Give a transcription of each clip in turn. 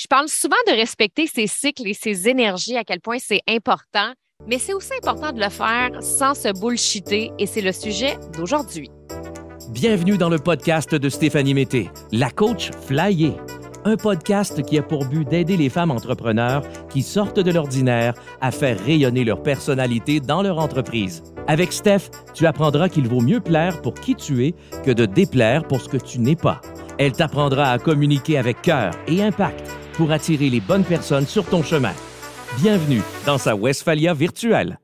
Je parle souvent de respecter ses cycles et ses énergies, à quel point c'est important, mais c'est aussi important de le faire sans se bullshiter et c'est le sujet d'aujourd'hui. Bienvenue dans le podcast de Stéphanie Mété, la coach Flyer. Un podcast qui a pour but d'aider les femmes entrepreneurs qui sortent de l'ordinaire à faire rayonner leur personnalité dans leur entreprise. Avec Steph, tu apprendras qu'il vaut mieux plaire pour qui tu es que de déplaire pour ce que tu n'es pas. Elle t'apprendra à communiquer avec cœur et impact pour attirer les bonnes personnes sur ton chemin. Bienvenue dans sa Westphalia virtuelle.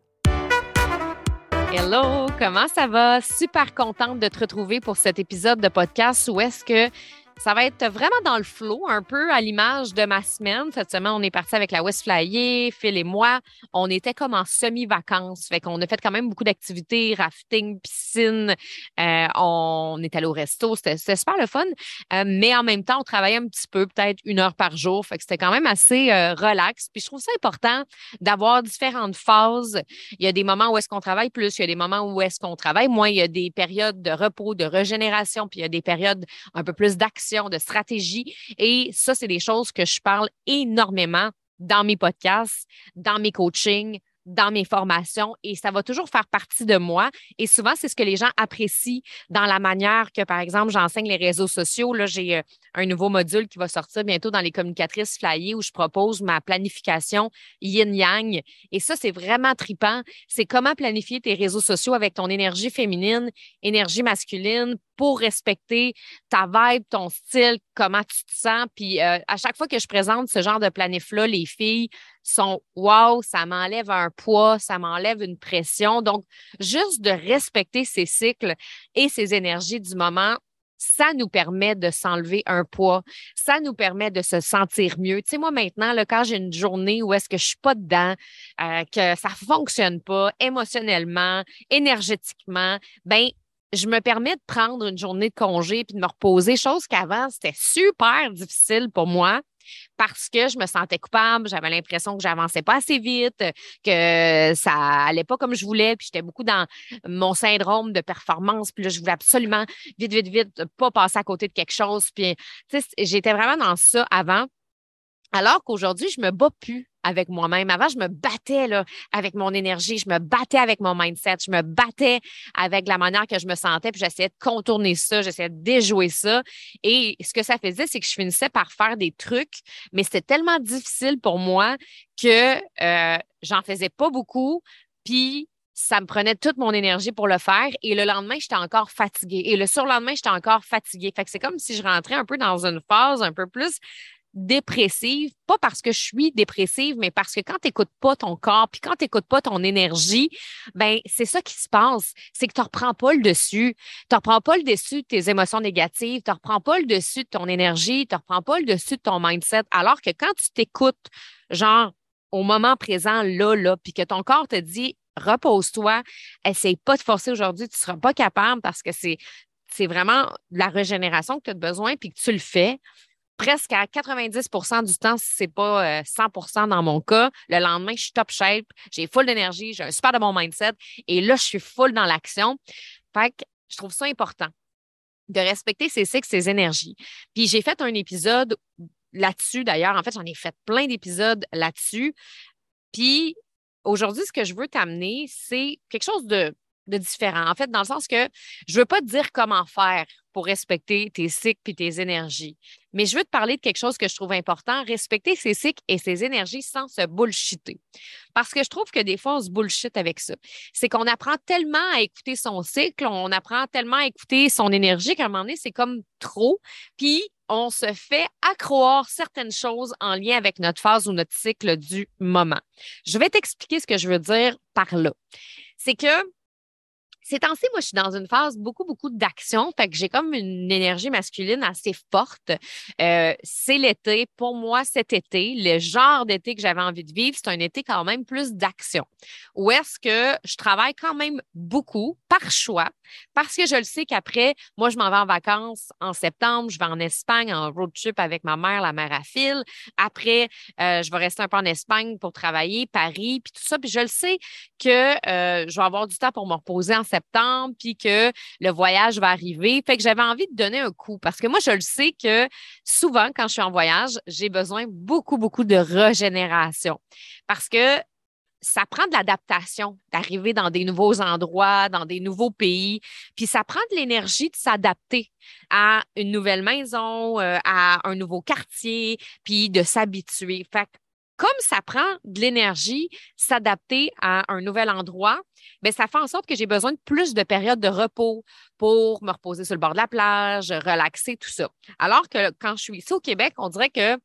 Hello, comment ça va? Super contente de te retrouver pour cet épisode de podcast où est-ce que ça va être vraiment dans le flow, un peu à l'image de ma semaine. Cette semaine, on est parti avec la West Flyer, Phil et moi. On était comme en semi-vacances. Fait qu'on a fait quand même beaucoup d'activités, rafting, piscine. Euh, on est allé au resto. C'était super le fun. Euh, mais en même temps, on travaillait un petit peu, peut-être une heure par jour. Fait que c'était quand même assez euh, relax. Puis je trouve ça important d'avoir différentes phases. Il y a des moments où est-ce qu'on travaille plus, il y a des moments où est-ce qu'on travaille moins. Il y a des périodes de repos, de régénération, puis il y a des périodes un peu plus d'action de stratégie. Et ça, c'est des choses que je parle énormément dans mes podcasts, dans mes coachings, dans mes formations et ça va toujours faire partie de moi. Et souvent, c'est ce que les gens apprécient dans la manière que, par exemple, j'enseigne les réseaux sociaux. Là, j'ai euh, un nouveau module qui va sortir bientôt dans les communicatrices flyées où je propose ma planification yin-yang. Et ça, c'est vraiment tripant. C'est comment planifier tes réseaux sociaux avec ton énergie féminine, énergie masculine pour respecter ta vibe, ton style, comment tu te sens. Puis euh, à chaque fois que je présente ce genre de planif-là, les filles sont wow, ça m'enlève un poids, ça m'enlève une pression. Donc, juste de respecter ces cycles et ces énergies du moment, ça nous permet de s'enlever un poids, ça nous permet de se sentir mieux. Tu sais, moi maintenant, là, quand j'ai une journée où est-ce que je suis pas dedans, euh, que ça fonctionne pas émotionnellement, énergétiquement, ben je me permets de prendre une journée de congé puis de me reposer, chose qu'avant, c'était super difficile pour moi parce que je me sentais coupable, j'avais l'impression que j'avançais pas assez vite, que ça allait pas comme je voulais, puis j'étais beaucoup dans mon syndrome de performance, puis là, je voulais absolument vite, vite, vite pas passer à côté de quelque chose, puis j'étais vraiment dans ça avant. Alors qu'aujourd'hui, je me bats plus avec moi-même. Avant, je me battais là, avec mon énergie, je me battais avec mon mindset, je me battais avec la manière que je me sentais, puis j'essayais de contourner ça, j'essayais de déjouer ça. Et ce que ça faisait, c'est que je finissais par faire des trucs, mais c'était tellement difficile pour moi que euh, j'en faisais pas beaucoup. Puis ça me prenait toute mon énergie pour le faire et le lendemain, j'étais encore fatiguée et le surlendemain, j'étais encore fatiguée. Fait que c'est comme si je rentrais un peu dans une phase un peu plus dépressive, pas parce que je suis dépressive, mais parce que quand tu n'écoutes pas ton corps, puis quand tu n'écoutes pas ton énergie, ben c'est ça qui se passe. C'est que tu ne reprends pas le dessus. Tu ne reprends pas le dessus de tes émotions négatives, tu ne reprends pas le dessus de ton énergie, tu ne reprends pas le dessus de ton mindset. Alors que quand tu t'écoutes, genre au moment présent, là, là, puis que ton corps te dit repose-toi, essaye pas de forcer aujourd'hui, tu ne seras pas capable parce que c'est c'est vraiment la régénération que tu as besoin, puis que tu le fais, presque à 90% du temps, si ce n'est pas 100% euh, dans mon cas, le lendemain, je suis top shape, j'ai full d'énergie, j'ai un super de bon mindset et là, je suis full dans l'action. Fait que je trouve ça important de respecter ses cycles, ses énergies. Puis j'ai fait un épisode là-dessus d'ailleurs. En fait, j'en ai fait plein d'épisodes là-dessus. Puis aujourd'hui, ce que je veux t'amener, c'est quelque chose de de différent. En fait, dans le sens que je ne veux pas te dire comment faire pour respecter tes cycles et tes énergies, mais je veux te parler de quelque chose que je trouve important, respecter ses cycles et ses énergies sans se bullshiter. Parce que je trouve que des fois, on se bullshit avec ça. C'est qu'on apprend tellement à écouter son cycle, on apprend tellement à écouter son énergie qu'à un moment donné, c'est comme trop. Puis, on se fait accroire certaines choses en lien avec notre phase ou notre cycle du moment. Je vais t'expliquer ce que je veux dire par là. C'est que ces temps-ci, moi, je suis dans une phase beaucoup, beaucoup d'action. Fait que j'ai comme une énergie masculine assez forte. Euh, c'est l'été. Pour moi, cet été, le genre d'été que j'avais envie de vivre, c'est un été quand même plus d'action. Où est-ce que je travaille quand même beaucoup par choix, parce que je le sais qu'après, moi, je m'en vais en vacances en septembre, je vais en Espagne en road trip avec ma mère, la mère à fil. Après, euh, je vais rester un peu en Espagne pour travailler, Paris, puis tout ça. Puis je le sais que euh, je vais avoir du temps pour me reposer en septembre, puis que le voyage va arriver. Fait que j'avais envie de donner un coup parce que moi, je le sais que souvent, quand je suis en voyage, j'ai besoin beaucoup, beaucoup de régénération parce que ça prend de l'adaptation d'arriver dans des nouveaux endroits, dans des nouveaux pays, puis ça prend de l'énergie de s'adapter à une nouvelle maison, euh, à un nouveau quartier, puis de s'habituer. Fait comme ça prend de l'énergie s'adapter à un nouvel endroit, bien, ça fait en sorte que j'ai besoin de plus de périodes de repos pour me reposer sur le bord de la plage, relaxer, tout ça. Alors que quand je suis ici au Québec, on dirait que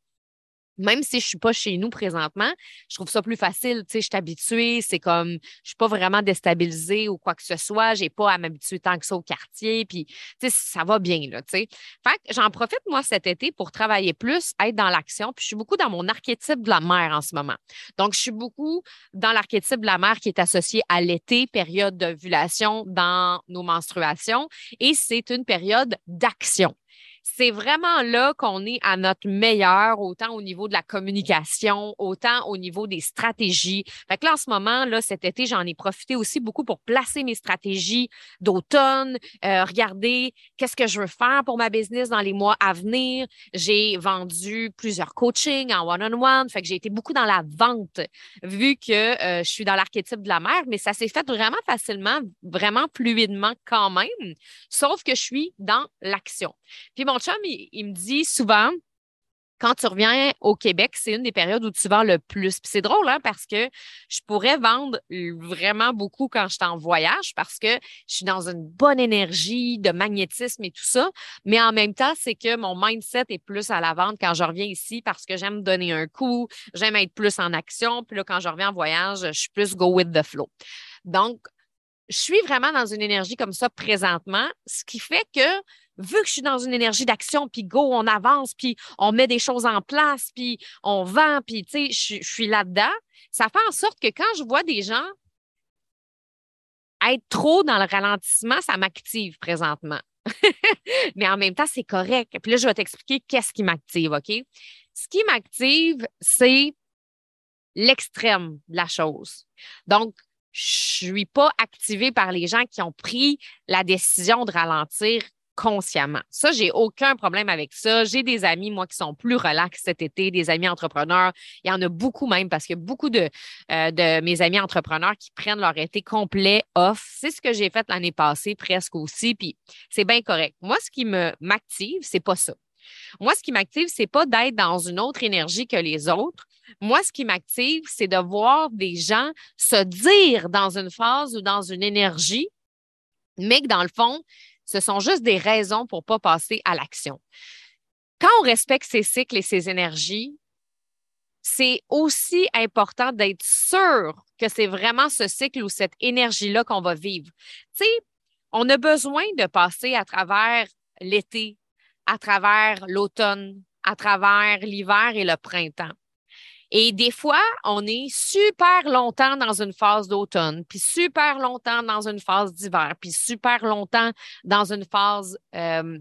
même si je suis pas chez nous présentement, je trouve ça plus facile. Tu sais, je suis c'est comme, je suis pas vraiment déstabilisée ou quoi que ce soit. J'ai pas à m'habituer tant que ça au quartier. Puis, tu sais, ça va bien, là, tu sais. Fait que j'en profite, moi, cet été pour travailler plus, être dans l'action. Puis, je suis beaucoup dans mon archétype de la mère en ce moment. Donc, je suis beaucoup dans l'archétype de la mère qui est associé à l'été, période d'ovulation dans nos menstruations. Et c'est une période d'action c'est vraiment là qu'on est à notre meilleur, autant au niveau de la communication, autant au niveau des stratégies. Fait que là, en ce moment, là, cet été, j'en ai profité aussi beaucoup pour placer mes stratégies d'automne, euh, regarder qu'est-ce que je veux faire pour ma business dans les mois à venir. J'ai vendu plusieurs coachings en one-on-one. fait que j'ai été beaucoup dans la vente, vu que euh, je suis dans l'archétype de la mère, mais ça s'est fait vraiment facilement, vraiment fluidement quand même, sauf que je suis dans l'action. Puis mon chum, il, me dit souvent, quand tu reviens au Québec, c'est une des périodes où tu vends le plus. Puis c'est drôle, hein, parce que je pourrais vendre vraiment beaucoup quand je suis en voyage parce que je suis dans une bonne énergie de magnétisme et tout ça. Mais en même temps, c'est que mon mindset est plus à la vente quand je reviens ici parce que j'aime donner un coup, j'aime être plus en action. Puis là, quand je reviens en voyage, je suis plus go with the flow. Donc, je suis vraiment dans une énergie comme ça présentement, ce qui fait que vu que je suis dans une énergie d'action, puis go, on avance, puis on met des choses en place, puis on vend, puis tu sais, je, suis là-dedans, ça fait en sorte que quand je vois des gens être trop dans le ralentissement, ça m'active présentement. Mais en même temps, c'est correct. Puis là, je vais t'expliquer qu'est-ce qui m'active, OK? Ce qui m'active, c'est l'extrême de la chose. Donc, je suis pas activée par les gens qui ont pris la décision de ralentir consciemment. Ça, j'ai aucun problème avec ça. J'ai des amis, moi, qui sont plus relax cet été, des amis entrepreneurs. Il y en a beaucoup même parce que beaucoup de, euh, de mes amis entrepreneurs qui prennent leur été complet off. C'est ce que j'ai fait l'année passée presque aussi, puis c'est bien correct. Moi, ce qui me m'active, c'est pas ça. Moi, ce qui m'active, c'est pas d'être dans une autre énergie que les autres. Moi, ce qui m'active, c'est de voir des gens se dire dans une phase ou dans une énergie, mais que dans le fond, ce sont juste des raisons pour ne pas passer à l'action. Quand on respecte ses cycles et ses énergies, c'est aussi important d'être sûr que c'est vraiment ce cycle ou cette énergie-là qu'on va vivre. Tu sais, on a besoin de passer à travers l'été, à travers l'automne, à travers l'hiver et le printemps. Et des fois, on est super longtemps dans une phase d'automne, puis super longtemps dans une phase d'hiver, puis super longtemps dans une phase euh,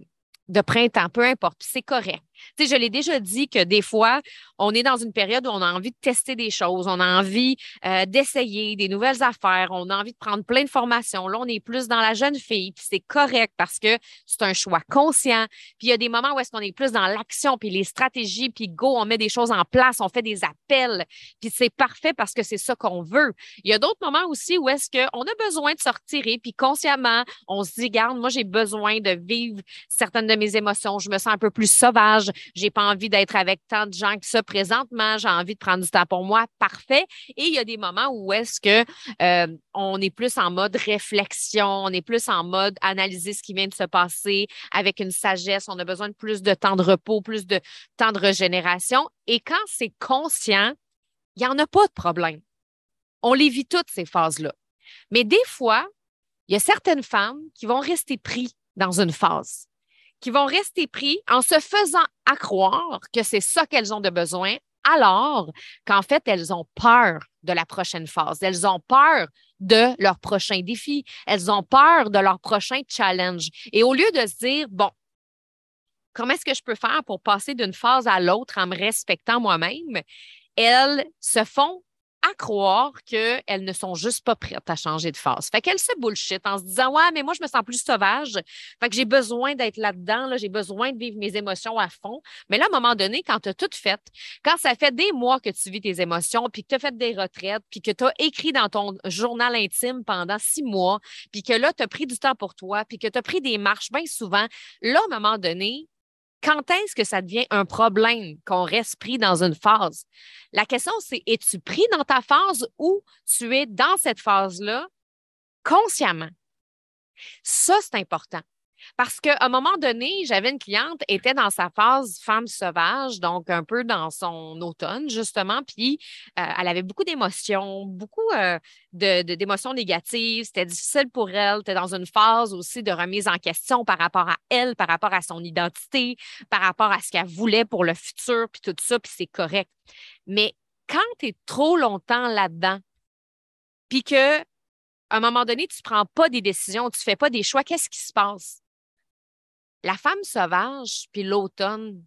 de printemps, peu importe, c'est correct. Je l'ai déjà dit que des fois, on est dans une période où on a envie de tester des choses, on a envie euh, d'essayer des nouvelles affaires, on a envie de prendre plein de formations. Là, on est plus dans la jeune fille, puis c'est correct parce que c'est un choix conscient. Puis il y a des moments où est-ce qu'on est plus dans l'action, puis les stratégies, puis go, on met des choses en place, on fait des appels, puis c'est parfait parce que c'est ça qu'on veut. Il y a d'autres moments aussi où est-ce qu'on a besoin de sortir et puis consciemment, on se dit, garde, moi, j'ai besoin de vivre certaines de mes émotions, je me sens un peu plus sauvage, j'ai pas envie d'être avec tant de gens que ça présentement, j'ai envie de prendre du temps pour moi, parfait. Et il y a des moments où est-ce que euh, on est plus en mode réflexion, on est plus en mode analyser ce qui vient de se passer avec une sagesse, on a besoin de plus de temps de repos, plus de temps de régénération. Et quand c'est conscient, il n'y en a pas de problème. On les vit toutes, ces phases-là. Mais des fois, il y a certaines femmes qui vont rester pris dans une phase qui vont rester pris en se faisant accroire que c'est ça qu'elles ont de besoin, alors qu'en fait, elles ont peur de la prochaine phase. Elles ont peur de leur prochain défi. Elles ont peur de leur prochain challenge. Et au lieu de se dire, bon, comment est-ce que je peux faire pour passer d'une phase à l'autre en me respectant moi-même, elles se font à croire qu'elles ne sont juste pas prêtes à changer de phase. Fait qu'elles se bullshit en se disant Ouais, mais moi, je me sens plus sauvage. Fait que j'ai besoin d'être là-dedans, là, j'ai besoin de vivre mes émotions à fond. Mais là, à un moment donné, quand tu as tout fait, quand ça fait des mois que tu vis tes émotions, puis que tu as fait des retraites, puis que tu as écrit dans ton journal intime pendant six mois, puis que là, tu as pris du temps pour toi, puis que tu as pris des marches bien souvent, là, à un moment donné, quand est-ce que ça devient un problème qu'on reste pris dans une phase? La question, c'est es-tu pris dans ta phase ou tu es dans cette phase-là consciemment? Ça, c'est important. Parce qu'à un moment donné, j'avais une cliente, était dans sa phase femme sauvage, donc un peu dans son automne, justement, puis euh, elle avait beaucoup d'émotions, beaucoup euh, d'émotions négatives. C'était difficile pour elle. Était dans une phase aussi de remise en question par rapport à elle, par rapport à son identité, par rapport à ce qu'elle voulait pour le futur, puis tout ça, puis c'est correct. Mais quand tu es trop longtemps là-dedans, puis que à un moment donné, tu ne prends pas des décisions, tu ne fais pas des choix, qu'est-ce qui se passe? La femme sauvage, puis l'automne,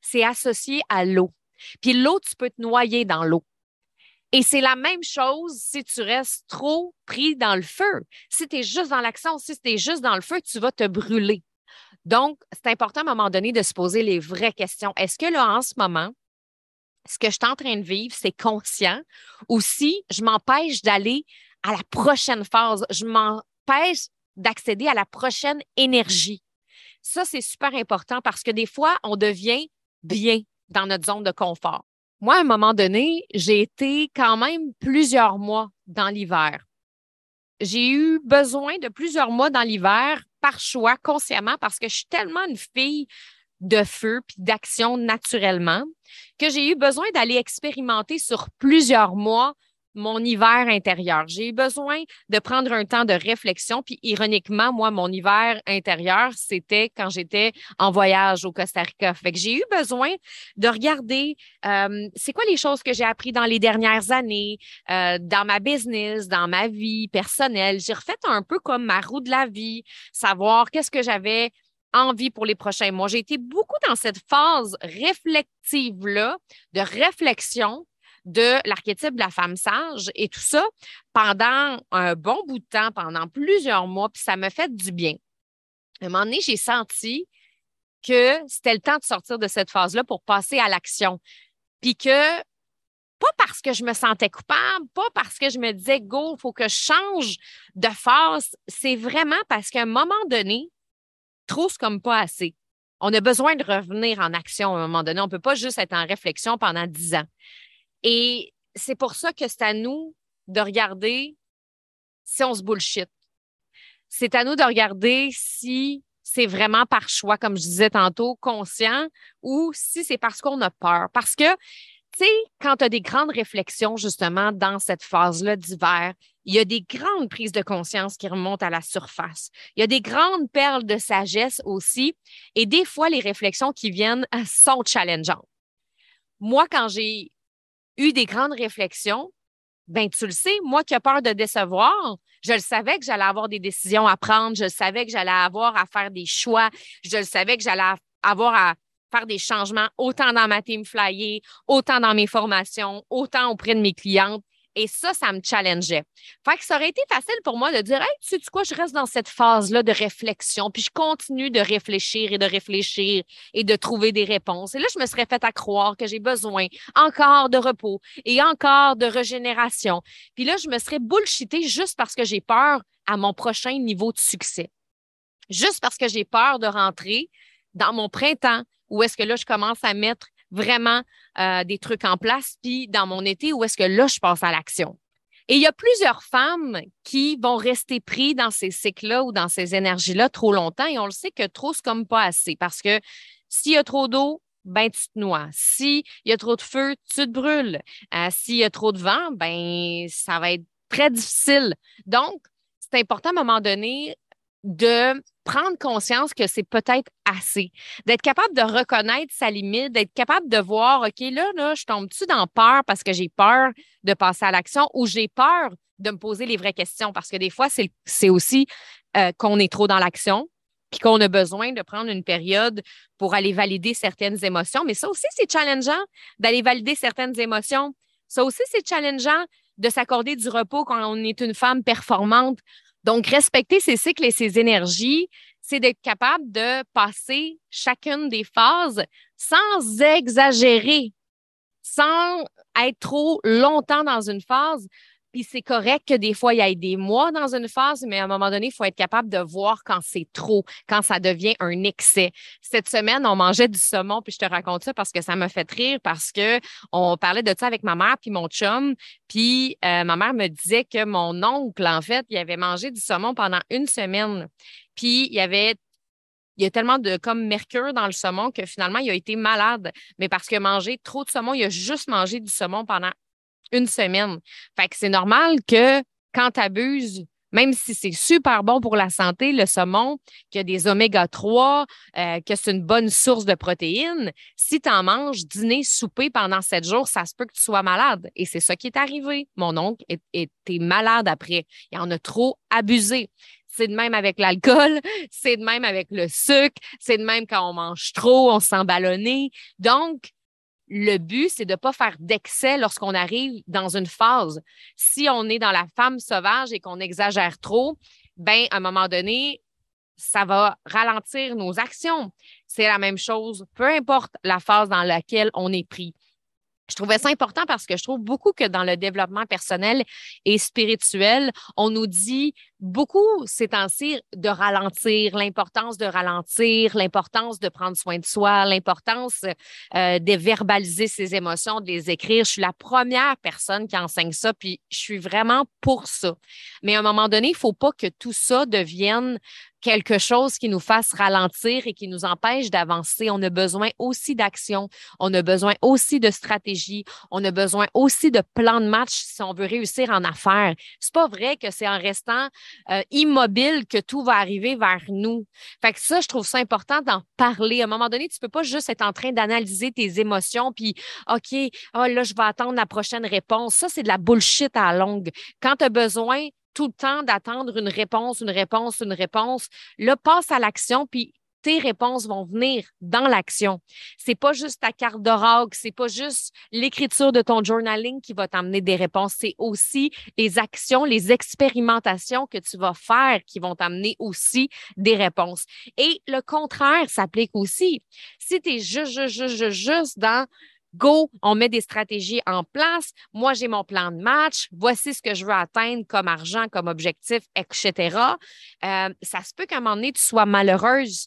c'est associé à l'eau. Puis l'eau, tu peux te noyer dans l'eau. Et c'est la même chose si tu restes trop pris dans le feu. Si tu es juste dans l'action, si tu es juste dans le feu, tu vas te brûler. Donc, c'est important à un moment donné de se poser les vraies questions. Est-ce que là, en ce moment, ce que je suis en train de vivre, c'est conscient ou si je m'empêche d'aller à la prochaine phase, je m'empêche d'accéder à la prochaine énergie. Ça, c'est super important parce que des fois, on devient bien dans notre zone de confort. Moi, à un moment donné, j'ai été quand même plusieurs mois dans l'hiver. J'ai eu besoin de plusieurs mois dans l'hiver par choix, consciemment, parce que je suis tellement une fille de feu puis d'action naturellement que j'ai eu besoin d'aller expérimenter sur plusieurs mois mon hiver intérieur. J'ai eu besoin de prendre un temps de réflexion. Puis ironiquement, moi, mon hiver intérieur, c'était quand j'étais en voyage au Costa Rica. Fait que j'ai eu besoin de regarder euh, c'est quoi les choses que j'ai appris dans les dernières années, euh, dans ma business, dans ma vie personnelle. J'ai refait un peu comme ma roue de la vie, savoir qu'est-ce que j'avais envie pour les prochains mois. J'ai été beaucoup dans cette phase réflexive-là, de réflexion de l'archétype de la femme sage et tout ça pendant un bon bout de temps, pendant plusieurs mois, puis ça me fait du bien. À un moment donné, j'ai senti que c'était le temps de sortir de cette phase-là pour passer à l'action. Puis que, pas parce que je me sentais coupable, pas parce que je me disais, go, il faut que je change de phase, c'est vraiment parce qu'à un moment donné, trop, c'est comme pas assez. On a besoin de revenir en action à un moment donné. On ne peut pas juste être en réflexion pendant dix ans. Et c'est pour ça que c'est à nous de regarder si on se bullshit. C'est à nous de regarder si c'est vraiment par choix, comme je disais tantôt, conscient, ou si c'est parce qu'on a peur. Parce que, tu sais, quand tu as des grandes réflexions, justement, dans cette phase-là d'hiver, il y a des grandes prises de conscience qui remontent à la surface. Il y a des grandes perles de sagesse aussi. Et des fois, les réflexions qui viennent sont challengeantes. Moi, quand j'ai eu des grandes réflexions, ben tu le sais, moi qui ai peur de décevoir, je le savais que j'allais avoir des décisions à prendre, je savais que j'allais avoir à faire des choix, je le savais que j'allais avoir à faire des changements autant dans ma team flyer, autant dans mes formations, autant auprès de mes clientes. Et ça, ça me challengeait. Fait que ça aurait été facile pour moi de dire, hey, tu sais quoi, je reste dans cette phase-là de réflexion, puis je continue de réfléchir et de réfléchir et de trouver des réponses. Et là, je me serais fait à croire que j'ai besoin encore de repos et encore de régénération. Puis là, je me serais bullshité juste parce que j'ai peur à mon prochain niveau de succès. Juste parce que j'ai peur de rentrer dans mon printemps où est-ce que là, je commence à mettre vraiment euh, des trucs en place, puis dans mon été, où est-ce que là, je passe à l'action? Et il y a plusieurs femmes qui vont rester pris dans ces cycles-là ou dans ces énergies-là trop longtemps et on le sait que trop, c'est comme pas assez parce que s'il y a trop d'eau, ben tu te noies. S'il y a trop de feu, tu te brûles. Euh, s'il y a trop de vent, ben ça va être très difficile. Donc, c'est important à un moment donné de prendre conscience que c'est peut-être assez, d'être capable de reconnaître sa limite, d'être capable de voir, OK, là, là, je tombe-tu dans peur parce que j'ai peur de passer à l'action ou j'ai peur de me poser les vraies questions? Parce que des fois, c'est aussi euh, qu'on est trop dans l'action puis qu'on a besoin de prendre une période pour aller valider certaines émotions. Mais ça aussi, c'est challengeant d'aller valider certaines émotions Ça aussi, c'est challengeant de s'accorder du repos quand on est une femme performante. Donc, respecter ses cycles et ses énergies, c'est d'être capable de passer chacune des phases sans exagérer, sans être trop longtemps dans une phase. Puis c'est correct que des fois, il y ait des mois dans une phase, mais à un moment donné, il faut être capable de voir quand c'est trop, quand ça devient un excès. Cette semaine, on mangeait du saumon, puis je te raconte ça parce que ça m'a fait rire, parce que on parlait de ça avec ma mère puis mon chum, puis euh, ma mère me disait que mon oncle, en fait, il avait mangé du saumon pendant une semaine. Puis il y avait il y a tellement de comme mercure dans le saumon que finalement, il a été malade. Mais parce que manger trop de saumon, il a juste mangé du saumon pendant une semaine. Fait que c'est normal que quand tu abuses, même si c'est super bon pour la santé, le saumon, qu'il y a des oméga 3, euh, que c'est une bonne source de protéines, si tu en manges dîner, souper pendant sept jours, ça se peut que tu sois malade. Et c'est ça qui est arrivé. Mon oncle était malade après. Il en a trop abusé. C'est de même avec l'alcool, c'est de même avec le sucre, c'est de même quand on mange trop, on se sent ballonné. Donc, le but, c'est de ne pas faire d'excès lorsqu'on arrive dans une phase. Si on est dans la femme sauvage et qu'on exagère trop, ben, à un moment donné, ça va ralentir nos actions. C'est la même chose, peu importe la phase dans laquelle on est pris je trouvais ça important parce que je trouve beaucoup que dans le développement personnel et spirituel, on nous dit beaucoup ces temps-ci de ralentir, l'importance de ralentir, l'importance de prendre soin de soi, l'importance euh, de verbaliser ses émotions, de les écrire. Je suis la première personne qui enseigne ça, puis je suis vraiment pour ça. Mais à un moment donné, il ne faut pas que tout ça devienne quelque chose qui nous fasse ralentir et qui nous empêche d'avancer. On a besoin aussi d'action, on a besoin aussi de stratégie, on a besoin aussi de plan de match si on veut réussir en affaires. C'est pas vrai que c'est en restant euh, immobile que tout va arriver vers nous. Fait que ça, je trouve ça important d'en parler. À un moment donné, tu peux pas juste être en train d'analyser tes émotions puis OK, oh là, je vais attendre la prochaine réponse. Ça, c'est de la bullshit à longue. Quand tu as besoin tout le temps d'attendre une réponse, une réponse, une réponse. Là, passe à l'action, puis tes réponses vont venir dans l'action. C'est pas juste ta carte d'oracle, c'est pas juste l'écriture de ton journaling qui va t'amener des réponses, c'est aussi les actions, les expérimentations que tu vas faire qui vont t'amener aussi des réponses. Et le contraire s'applique aussi. Si tu es juste, juste, juste, juste dans Go, on met des stratégies en place. Moi, j'ai mon plan de match. Voici ce que je veux atteindre comme argent, comme objectif, etc. Euh, ça se peut qu'à un moment donné, tu sois malheureuse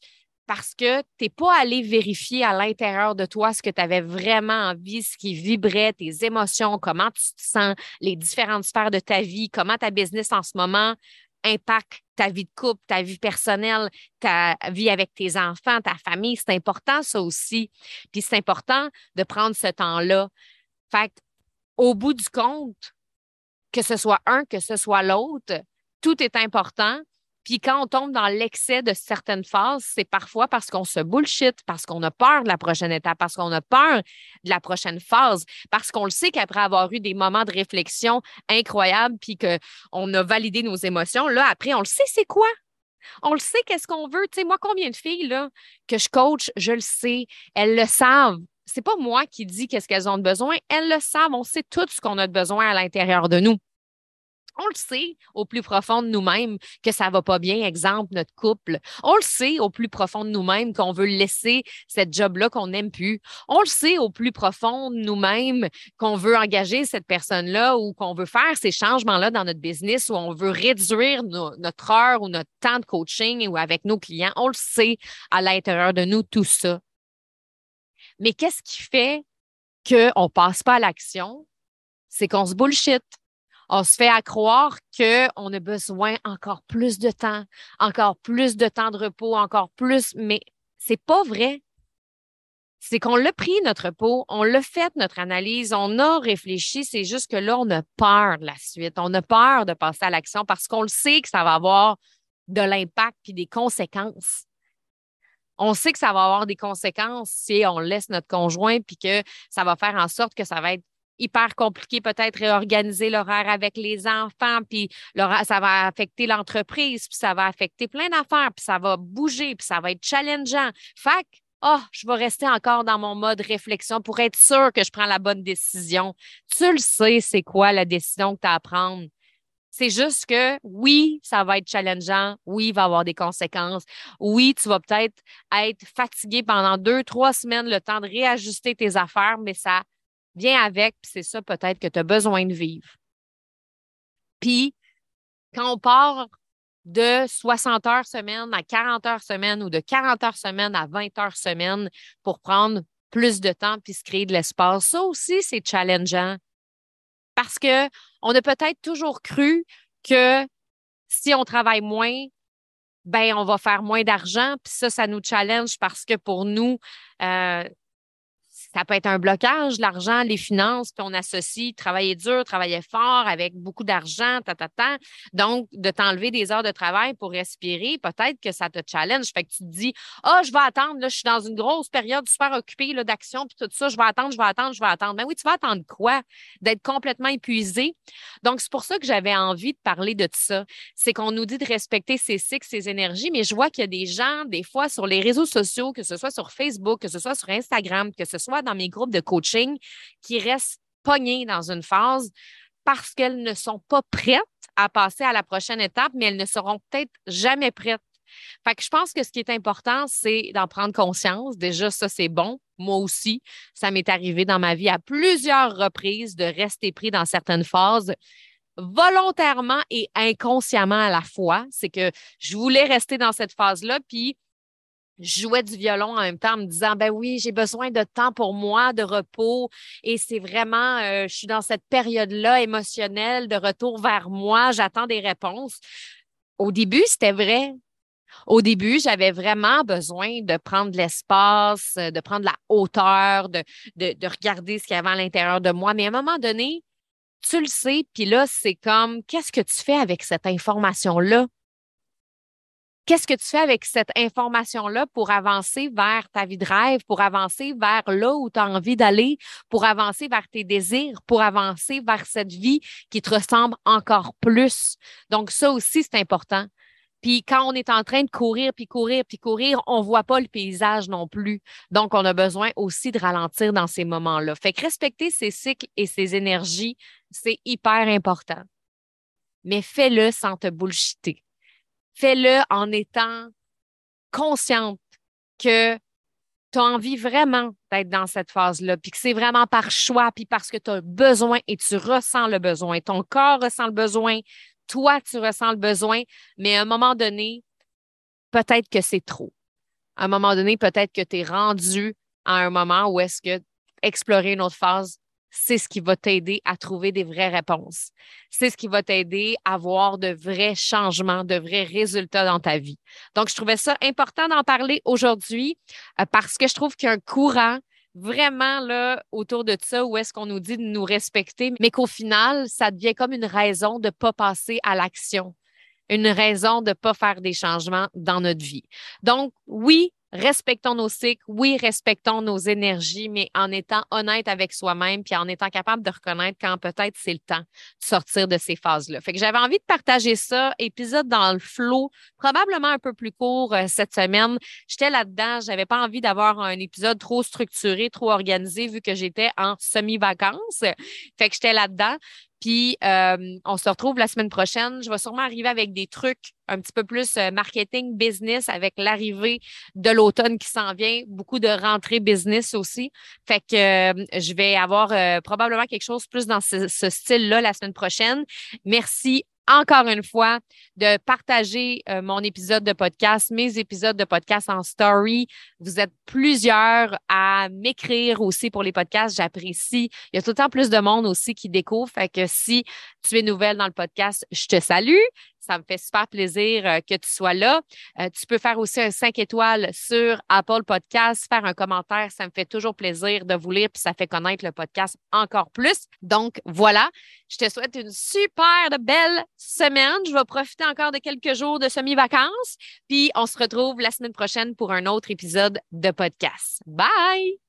parce que tu n'es pas allé vérifier à l'intérieur de toi ce que tu avais vraiment envie, ce qui vibrait, tes émotions, comment tu te sens, les différentes sphères de ta vie, comment ta business en ce moment impacte ta vie de couple, ta vie personnelle, ta vie avec tes enfants, ta famille. C'est important, ça aussi. Puis c'est important de prendre ce temps-là. Fait au bout du compte, que ce soit un, que ce soit l'autre, tout est important. Puis quand on tombe dans l'excès de certaines phases, c'est parfois parce qu'on se bullshit, parce qu'on a peur de la prochaine étape, parce qu'on a peur de la prochaine phase, parce qu'on le sait qu'après avoir eu des moments de réflexion incroyables, puis qu'on a validé nos émotions, là, après, on le sait, c'est quoi? On le sait, qu'est-ce qu'on veut? Tu sais, moi, combien de filles là, que je coach, je le sais, elles le savent. C'est pas moi qui dis qu'est-ce qu'elles ont besoin, elles le savent. On sait tout ce qu'on a de besoin à l'intérieur de nous on le sait au plus profond de nous-mêmes que ça va pas bien, exemple, notre couple. On le sait au plus profond de nous-mêmes qu'on veut laisser cette job-là qu'on n'aime plus. On le sait au plus profond de nous-mêmes qu'on veut engager cette personne-là ou qu'on veut faire ces changements-là dans notre business ou on veut réduire notre heure ou notre temps de coaching ou avec nos clients. On le sait à l'intérieur de nous, tout ça. Mais qu'est-ce qui fait qu'on ne passe pas à l'action? C'est qu'on se bullshit on se fait à croire qu'on a besoin encore plus de temps, encore plus de temps de repos, encore plus, mais c'est pas vrai. C'est qu'on l'a pris, notre repos, on l'a fait, notre analyse, on a réfléchi, c'est juste que là, on a peur de la suite, on a peur de passer à l'action parce qu'on le sait que ça va avoir de l'impact puis des conséquences. On sait que ça va avoir des conséquences si on laisse notre conjoint puis que ça va faire en sorte que ça va être hyper compliqué peut-être réorganiser l'horaire avec les enfants, puis ça va affecter l'entreprise, puis ça va affecter plein d'affaires, puis ça va bouger, puis ça va être challengeant. Fac, Ah, je vais rester encore dans mon mode réflexion pour être sûr que je prends la bonne décision. Tu le sais, c'est quoi la décision que tu as à prendre. C'est juste que oui, ça va être challengeant. Oui, il va avoir des conséquences. Oui, tu vas peut-être être fatigué pendant deux, trois semaines, le temps de réajuster tes affaires, mais ça vient avec, puis c'est ça peut-être que tu as besoin de vivre. Puis, quand on part de 60 heures semaine à 40 heures semaine ou de 40 heures semaine à 20 heures semaine pour prendre plus de temps puis se créer de l'espace, ça aussi, c'est challengeant. Parce qu'on a peut-être toujours cru que si on travaille moins, ben on va faire moins d'argent. Puis ça, ça nous challenge parce que pour nous, euh, ça peut être un blocage, l'argent, les finances, puis on associe travailler dur, travailler fort avec beaucoup d'argent, ta, ta, ta. Donc, de t'enlever des heures de travail pour respirer, peut-être que ça te challenge. Fait que tu te dis, ah, oh, je vais attendre, là, je suis dans une grosse période super occupée d'action, puis tout ça, je vais attendre, je vais attendre, je vais attendre. Mais ben oui, tu vas attendre quoi? D'être complètement épuisé. Donc, c'est pour ça que j'avais envie de parler de ça. C'est qu'on nous dit de respecter ses cycles, ses énergies, mais je vois qu'il y a des gens, des fois, sur les réseaux sociaux, que ce soit sur Facebook, que ce soit sur Instagram, que ce soit dans mes groupes de coaching qui restent pognées dans une phase parce qu'elles ne sont pas prêtes à passer à la prochaine étape, mais elles ne seront peut-être jamais prêtes. Fait que je pense que ce qui est important, c'est d'en prendre conscience. Déjà, ça, c'est bon. Moi aussi, ça m'est arrivé dans ma vie à plusieurs reprises de rester pris dans certaines phases volontairement et inconsciemment à la fois. C'est que je voulais rester dans cette phase-là, puis jouais du violon en même temps en me disant ben oui, j'ai besoin de temps pour moi, de repos et c'est vraiment euh, je suis dans cette période-là émotionnelle de retour vers moi, j'attends des réponses. Au début, c'était vrai. Au début, j'avais vraiment besoin de prendre l'espace, de prendre la hauteur, de, de, de regarder ce qu'il y avait à l'intérieur de moi. Mais à un moment donné, tu le sais, puis là, c'est comme, qu'est-ce que tu fais avec cette information-là? Qu'est-ce que tu fais avec cette information-là pour avancer vers ta vie de rêve, pour avancer vers là où tu as envie d'aller, pour avancer vers tes désirs, pour avancer vers cette vie qui te ressemble encore plus? Donc, ça aussi, c'est important. Puis quand on est en train de courir, puis courir, puis courir, on voit pas le paysage non plus. Donc, on a besoin aussi de ralentir dans ces moments-là. Fait que respecter ses cycles et ses énergies, c'est hyper important. Mais fais-le sans te bullshiter fais-le en étant consciente que tu as envie vraiment d'être dans cette phase-là, puis que c'est vraiment par choix, puis parce que tu as besoin et tu ressens le besoin. Ton corps ressent le besoin, toi, tu ressens le besoin, mais à un moment donné, peut-être que c'est trop. À un moment donné, peut-être que tu es rendu à un moment où est-ce que explorer une autre phase c'est ce qui va t'aider à trouver des vraies réponses. C'est ce qui va t'aider à avoir de vrais changements, de vrais résultats dans ta vie. Donc, je trouvais ça important d'en parler aujourd'hui euh, parce que je trouve qu'il y a un courant vraiment là autour de ça où est-ce qu'on nous dit de nous respecter, mais qu'au final, ça devient comme une raison de ne pas passer à l'action, une raison de ne pas faire des changements dans notre vie. Donc, oui, respectons nos cycles, oui, respectons nos énergies, mais en étant honnête avec soi-même, puis en étant capable de reconnaître quand peut-être c'est le temps de sortir de ces phases-là. Fait que j'avais envie de partager ça, épisode dans le flot, probablement un peu plus court euh, cette semaine. J'étais là-dedans, j'avais pas envie d'avoir un épisode trop structuré, trop organisé, vu que j'étais en semi-vacances. Fait que j'étais là-dedans. Puis, euh, on se retrouve la semaine prochaine. Je vais sûrement arriver avec des trucs un petit peu plus euh, marketing, business, avec l'arrivée de l'automne qui s'en vient, beaucoup de rentrées business aussi. Fait que euh, je vais avoir probablement quelque chose plus dans ce style-là la semaine prochaine. Merci encore une fois de partager euh, mon épisode de podcast, mes épisodes de podcast en story. Vous êtes plusieurs à m'écrire aussi pour les podcasts. J'apprécie. Il y a tout le temps plus de monde aussi qui découvre. Fait que si tu es nouvelle dans le podcast, je te salue. Ça me fait super plaisir euh, que tu sois là. Euh, tu peux faire aussi un 5 étoiles sur Apple Podcast, faire un commentaire. Ça me fait toujours plaisir de vous lire, puis ça fait connaître le podcast encore plus. Donc, voilà. Je te souhaite une super belle semaine. Je vais profiter encore de quelques jours de semi-vacances. Puis, on se retrouve la semaine prochaine pour un autre épisode de podcast. Bye!